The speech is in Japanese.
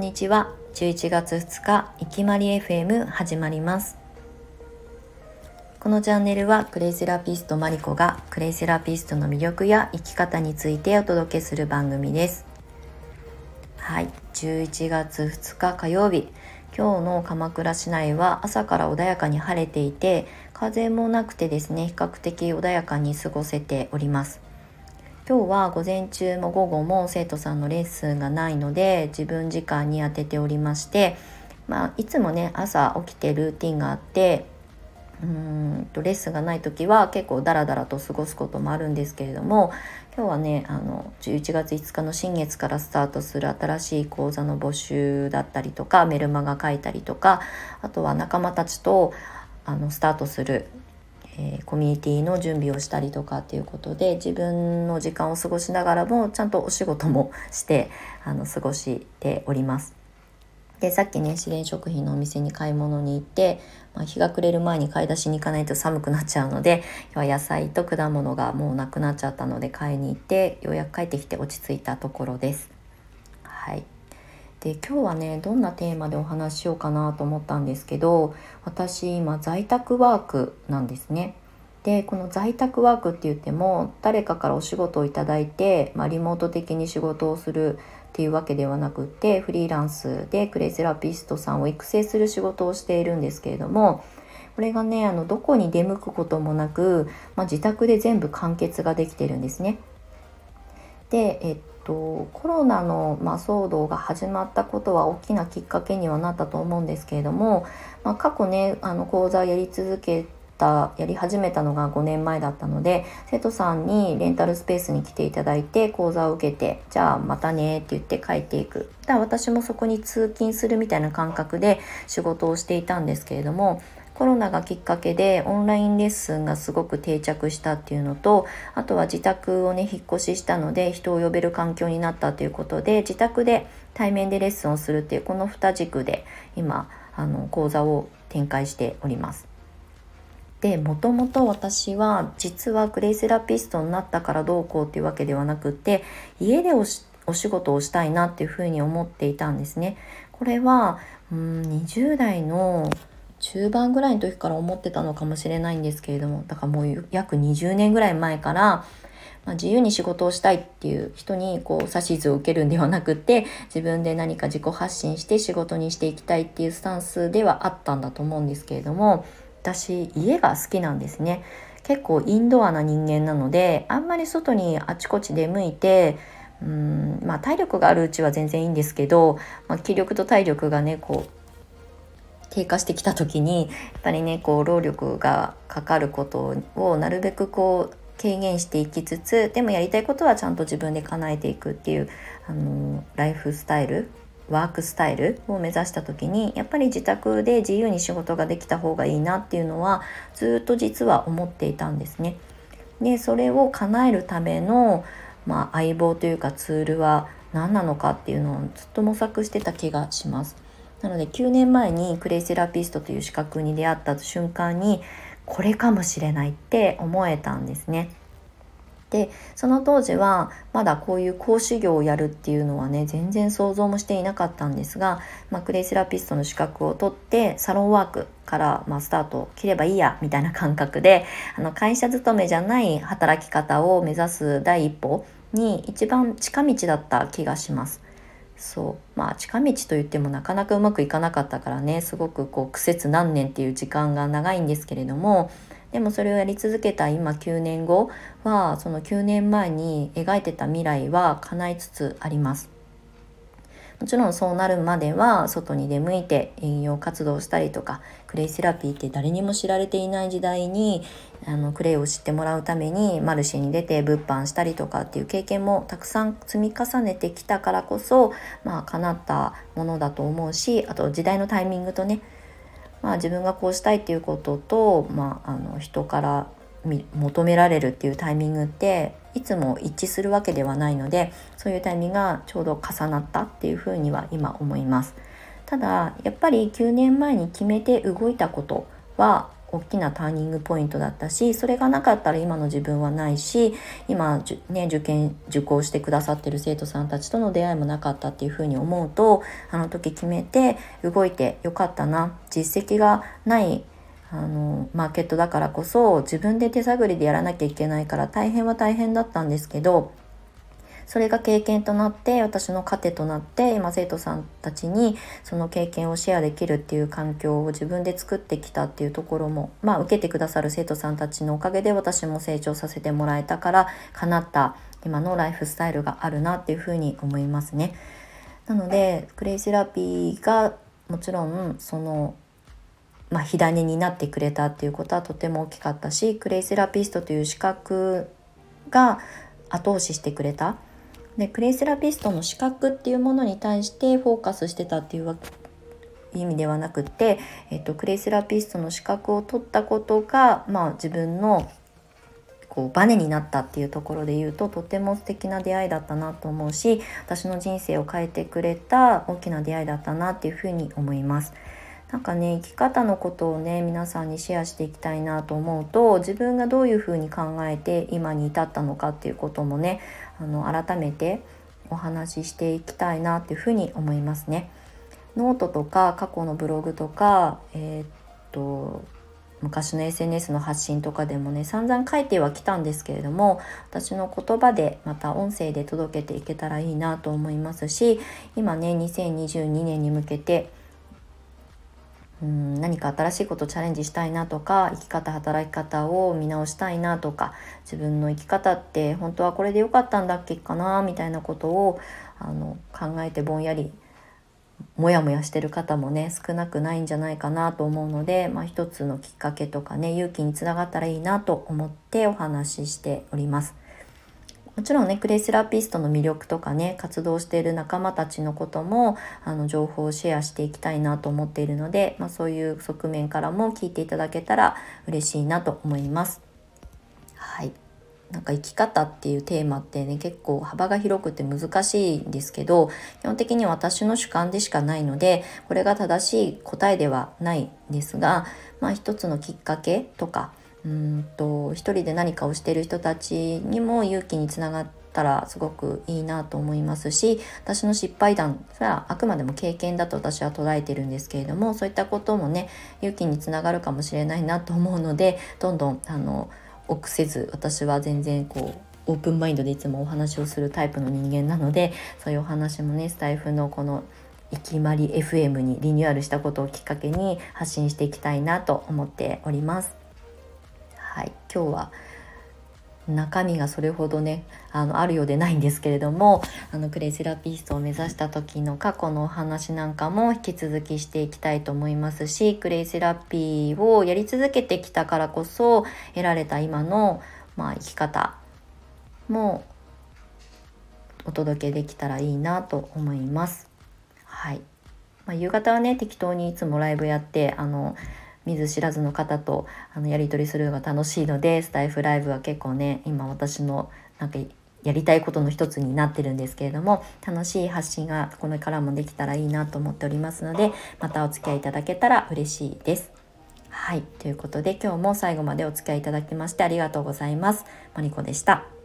んにちは。11月2日いきまり FM 始まります。このチャンネルはクレイセラピストマリコがクレイセラピストの魅力や生き方についてお届けする番組です。はい。11月2日火曜日。今日の鎌倉市内は朝から穏やかに晴れていて風もなくてですね比較的穏やかに過ごせております。今日は午前中も午後も生徒さんのレッスンがないので自分時間に当てておりまして、まあ、いつもね朝起きてルーティンがあってうんとレッスンがない時は結構ダラダラと過ごすこともあるんですけれども今日はねあの11月5日の新月からスタートする新しい講座の募集だったりとかメルマガ書いたりとかあとは仲間たちとあのスタートするえー、コミュニティの準備をしたりとかっていうことで自分の時間を過ごしながらもちゃんとお仕事もしてあの過ごしております。でさっきね自然食品のお店に買い物に行って、まあ、日が暮れる前に買い出しに行かないと寒くなっちゃうので今日は野菜と果物がもうなくなっちゃったので買いに行ってようやく帰ってきて落ち着いたところです。はいで今日はねどんなテーマでお話ししようかなと思ったんですけど私今在宅ワークなんですね。でこの在宅ワークって言っても誰かからお仕事をいただいて、まあ、リモート的に仕事をするっていうわけではなくってフリーランスでクレイセラピストさんを育成する仕事をしているんですけれどもこれがねあのどこに出向くこともなく、まあ、自宅で全部完結ができてるんですね。で、えっと、コロナの、まあ、騒動が始まったことは大きなきっかけにはなったと思うんですけれども、まあ、過去ねあの講座やり続けたやり始めたのが5年前だったので生徒さんにレンタルスペースに来ていただいて講座を受けてじゃあまたねって言って帰っていく。だから私もそこに通勤するみたいな感覚で仕事をしていたんですけれどもコロナがきっかけでオンラインレッスンがすごく定着したっていうのとあとは自宅をね引っ越ししたので人を呼べる環境になったということで自宅で対面でレッスンをするっていうこの2軸で今あの講座を展開しております。でもともと私は実はクレイセラピストになったからどうこうっていうわけではなくって家でお仕事をしたいなっていうふうに思っていたんですね。これはうん20代の中盤ぐらいの時から思ってたのかもしれないんですけれどもだからもう約20年ぐらい前から、まあ、自由に仕事をしたいっていう人にこう指図を受けるんではなくって自分で何か自己発信して仕事にしていきたいっていうスタンスではあったんだと思うんですけれども私家が好きなんですね。結構インドアな人間なのであんまり外にあちこち出向いてうんまあ体力があるうちは全然いいんですけど、まあ、気力と体力がねこう低下してきた時にやっぱりねこう労力がかかることをなるべくこう軽減していきつつでもやりたいことはちゃんと自分で叶えていくっていうあのライフスタイルワークスタイルを目指した時にやっぱり自宅で自由に仕事ができた方がいいなっていうのはずっと実は思っていたんですね。でそれを叶えるための、まあ、相棒というかツールは何なのかっていうのをずっと模索してた気がします。なので9年前にクレイセラピストという資格に出会った瞬間にこれかもしれないって思えたんですね。でその当時はまだこういう講師業をやるっていうのはね全然想像もしていなかったんですが、まあ、クレイセラピストの資格を取ってサロンワークから、まあ、スタートを切ればいいやみたいな感覚であの会社勤めじゃない働き方を目指す第一歩に一番近道だった気がします。そう。まあ近道といってもなかなかうまくいかなかったからね。すごくこう苦節何年っていう時間が長いんですけれども。でもそれをやり続けた今9年後はその9年前に描いてた未来は叶いつつあります。もちろんそうなるまでは外に出向いて営業活動したりとかクレイセラピーって誰にも知られていない時代にあのクレイを知ってもらうためにマルシェに出て物販したりとかっていう経験もたくさん積み重ねてきたからこそまあ叶ったものだと思うしあと時代のタイミングとねまあ、自分がこうしたいっていうことと、まあ、あの人から求められるっていうタイミングっていつも一致するわけではないのでそういうタイミングがちょうど重なったっていうふうには今思います。ただやっぱり9年前に決めて動いたことは大きなターニングポイントだったしそれがなかったら今の自分はないし今、ね、受験受講してくださってる生徒さんたちとの出会いもなかったっていうふうに思うとあの時決めて動いてよかったな実績がないあのマーケットだからこそ自分で手探りでやらなきゃいけないから大変は大変だったんですけどそれが経験となって私の糧となって今生徒さんたちにその経験をシェアできるっていう環境を自分で作ってきたっていうところもまあ受けてくださる生徒さんたちのおかげで私も成長させてもらえたから叶った今のライフスタイルがあるなっていうふうに思いますね。なのでクレイセラピーがもちろんそのまあ、火種になってくれたっていうことはとても大きかったしクレイセラピストという資格が後押ししてくれたでクレイセラピストの資格っていうものに対してフォーカスしてたっていう意味ではなくて、えっと、クレイセラピストの資格を取ったことが、まあ、自分のこうバネになったっていうところで言うととても素敵な出会いだったなと思うし私の人生を変えてくれた大きな出会いだったなっていうふうに思います。なんかね生き方のことをね皆さんにシェアしていきたいなと思うと自分がどういうふうに考えて今に至ったのかっていうこともねあの改めてお話ししていきたいなっていうふうに思いますね。ノートとか過去のブログとか、えー、っと昔の SNS の発信とかでもね散々書いてはきたんですけれども私の言葉でまた音声で届けていけたらいいなと思いますし今ね2022年に向けてうん何か新しいことチャレンジしたいなとか生き方働き方を見直したいなとか自分の生き方って本当はこれで良かったんだっけかなみたいなことをあの考えてぼんやりモヤモヤしてる方もね少なくないんじゃないかなと思うので、まあ、一つのきっかけとかね勇気につながったらいいなと思ってお話ししております。もちろんねクレイセラピストの魅力とかね活動している仲間たちのこともあの情報をシェアしていきたいなと思っているので、まあ、そういう側面からも聞いていただけたら嬉しいなと思います。はいなんか生き方っていうテーマってね結構幅が広くて難しいんですけど基本的に私の主観でしかないのでこれが正しい答えではないんですが、まあ、一つのきっかけとかうんと一人で何かをしてる人たちにも勇気につながったらすごくいいなと思いますし私の失敗談それはあくまでも経験だと私は捉えてるんですけれどもそういったこともね勇気につながるかもしれないなと思うのでどんどんあの臆せず私は全然こうオープンマインドでいつもお話をするタイプの人間なのでそういうお話もねスタイフのこのいきまり FM にリニューアルしたことをきっかけに発信していきたいなと思っております。はい、今日は中身がそれほどねあのあるようでないんですけれどもあのクレイセラピストを目指した時の過去のお話なんかも引き続きしていきたいと思いますしクレイセラピーをやり続けてきたからこそ得られた今の、まあ、生き方もお届けできたらいいなと思います。はい、まあ、夕方はね適当にいつもライブやってあの見ず知らずの方とあのやり取りするのが楽しいのでスタイフライブは結構ね今私のなんかやりたいことの一つになってるんですけれども楽しい発信がこれからもできたらいいなと思っておりますのでまたお付き合いいただけたら嬉しいです。はいということで今日も最後までお付き合いいただきましてありがとうございます。マリコでした。